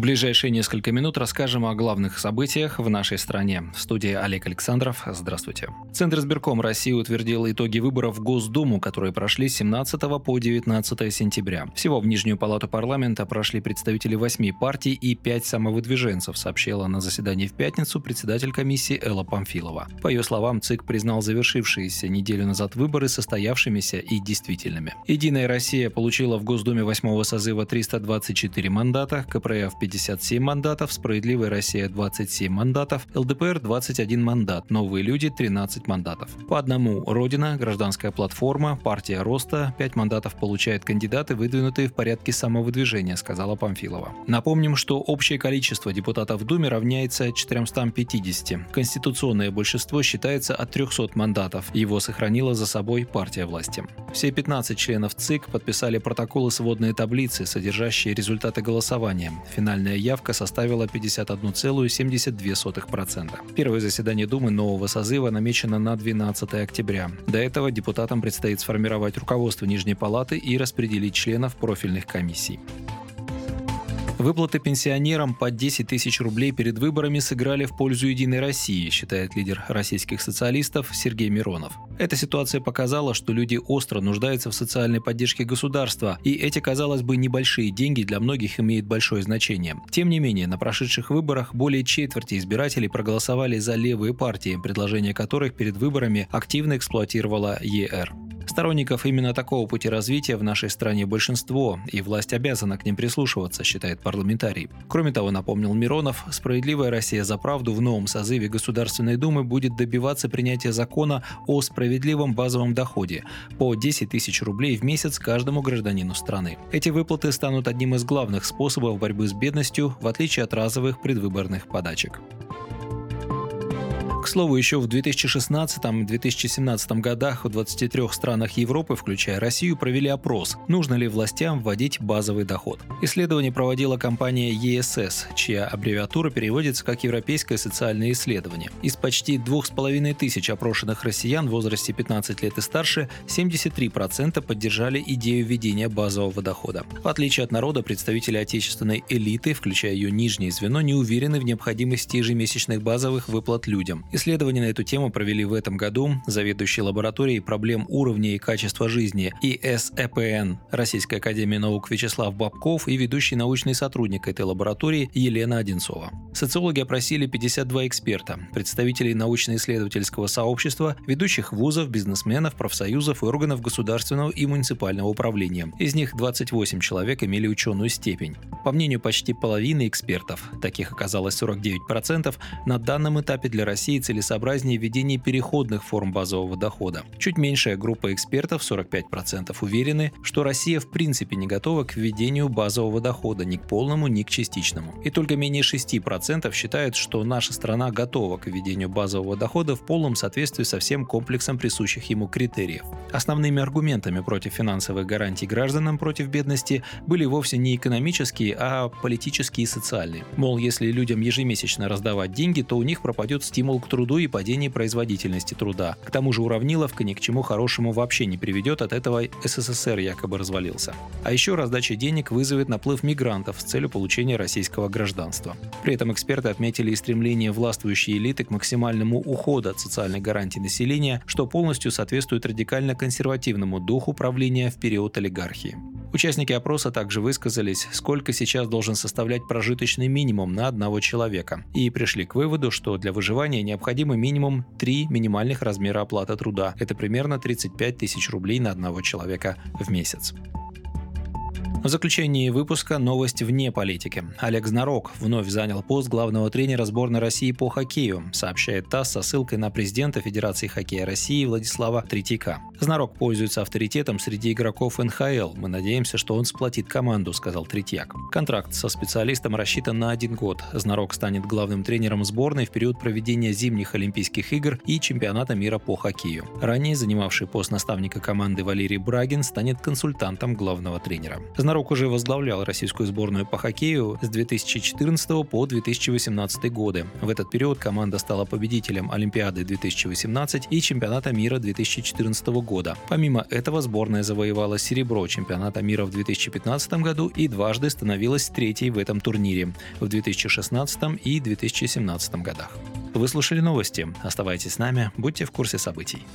ближайшие несколько минут расскажем о главных событиях в нашей стране. В студии Олег Александров. Здравствуйте. Центр избирком России утвердил итоги выборов в Госдуму, которые прошли с 17 по 19 сентября. Всего в Нижнюю палату парламента прошли представители восьми партий и пять самовыдвиженцев, сообщила на заседании в пятницу председатель комиссии Элла Памфилова. По ее словам, ЦИК признал завершившиеся неделю назад выборы состоявшимися и действительными. Единая Россия получила в Госдуме восьмого созыва 324 мандата, КПРФ 57 мандатов, Справедливая Россия 27 мандатов, ЛДПР 21 мандат, Новые люди 13 мандатов. По одному Родина, Гражданская платформа, Партия Роста 5 мандатов получают кандидаты, выдвинутые в порядке самовыдвижения, сказала Памфилова. Напомним, что общее количество депутатов в Думе равняется 450. Конституционное большинство считается от 300 мандатов. Его сохранила за собой партия власти. Все 15 членов ЦИК подписали протоколы сводные таблицы, содержащие результаты голосования. Финальный Номинальная явка составила 51,72%. Первое заседание Думы нового созыва намечено на 12 октября. До этого депутатам предстоит сформировать руководство Нижней Палаты и распределить членов профильных комиссий. Выплаты пенсионерам по 10 тысяч рублей перед выборами сыграли в пользу «Единой России», считает лидер российских социалистов Сергей Миронов. Эта ситуация показала, что люди остро нуждаются в социальной поддержке государства, и эти, казалось бы, небольшие деньги для многих имеют большое значение. Тем не менее, на прошедших выборах более четверти избирателей проголосовали за левые партии, предложения которых перед выборами активно эксплуатировала ЕР. Сторонников именно такого пути развития в нашей стране большинство, и власть обязана к ним прислушиваться, считает парламентарий. Кроме того, напомнил Миронов, «Справедливая Россия за правду» в новом созыве Государственной Думы будет добиваться принятия закона о справедливом базовом доходе по 10 тысяч рублей в месяц каждому гражданину страны. Эти выплаты станут одним из главных способов борьбы с бедностью, в отличие от разовых предвыборных подачек. К слову, еще в 2016-2017 годах в 23 странах Европы, включая Россию, провели опрос, нужно ли властям вводить базовый доход. Исследование проводила компания ESS, чья аббревиатура переводится как Европейское социальное исследование. Из почти 2,5 тысяч опрошенных россиян в возрасте 15 лет и старше 73% поддержали идею введения базового дохода. В отличие от народа, представители отечественной элиты, включая ее нижнее звено, не уверены в необходимости ежемесячных базовых выплат людям. Исследование на эту тему провели в этом году заведующий лабораторией проблем уровня и качества жизни ИСЭПН Российской академии наук Вячеслав Бабков и ведущий научный сотрудник этой лаборатории Елена Одинцова. Социологи опросили 52 эксперта, представителей научно-исследовательского сообщества, ведущих вузов, бизнесменов, профсоюзов и органов государственного и муниципального управления. Из них 28 человек имели ученую степень. По мнению почти половины экспертов, таких оказалось 49%, на данном этапе для России целесообразнее введение переходных форм базового дохода. Чуть меньшая группа экспертов, 45%, уверены, что Россия в принципе не готова к введению базового дохода ни к полному, ни к частичному. И только менее 6% считают, что наша страна готова к введению базового дохода в полном соответствии со всем комплексом присущих ему критериев. Основными аргументами против финансовых гарантий гражданам против бедности были вовсе не экономические, а политические и социальные. Мол, если людям ежемесячно раздавать деньги, то у них пропадет стимул к труду и падение производительности труда. К тому же уравниловка ни к чему хорошему вообще не приведет, от этого СССР якобы развалился. А еще раздача денег вызовет наплыв мигрантов с целью получения российского гражданства. При этом эксперты отметили и стремление властвующей элиты к максимальному уходу от социальных гарантий населения, что полностью соответствует радикально-консервативному духу правления в период олигархии. Участники опроса также высказались, сколько сейчас должен составлять прожиточный минимум на одного человека, и пришли к выводу, что для выживания необходимо минимум 3 минимальных размера оплаты труда. Это примерно 35 тысяч рублей на одного человека в месяц. В заключении выпуска новость вне политики. Олег Знарок вновь занял пост главного тренера сборной России по хоккею, сообщает ТАСС со ссылкой на президента Федерации хоккея России Владислава Третьяка. Знарок пользуется авторитетом среди игроков НХЛ. Мы надеемся, что он сплотит команду, сказал Третьяк. Контракт со специалистом рассчитан на один год. Знарок станет главным тренером сборной в период проведения зимних Олимпийских игр и чемпионата мира по хоккею. Ранее занимавший пост наставника команды Валерий Брагин станет консультантом главного тренера. Разнорок уже возглавлял российскую сборную по хоккею с 2014 по 2018 годы. В этот период команда стала победителем Олимпиады 2018 и Чемпионата мира 2014 года. Помимо этого сборная завоевала серебро чемпионата мира в 2015 году и дважды становилась третьей в этом турнире в 2016 и 2017 годах. Вы слушали новости. Оставайтесь с нами, будьте в курсе событий.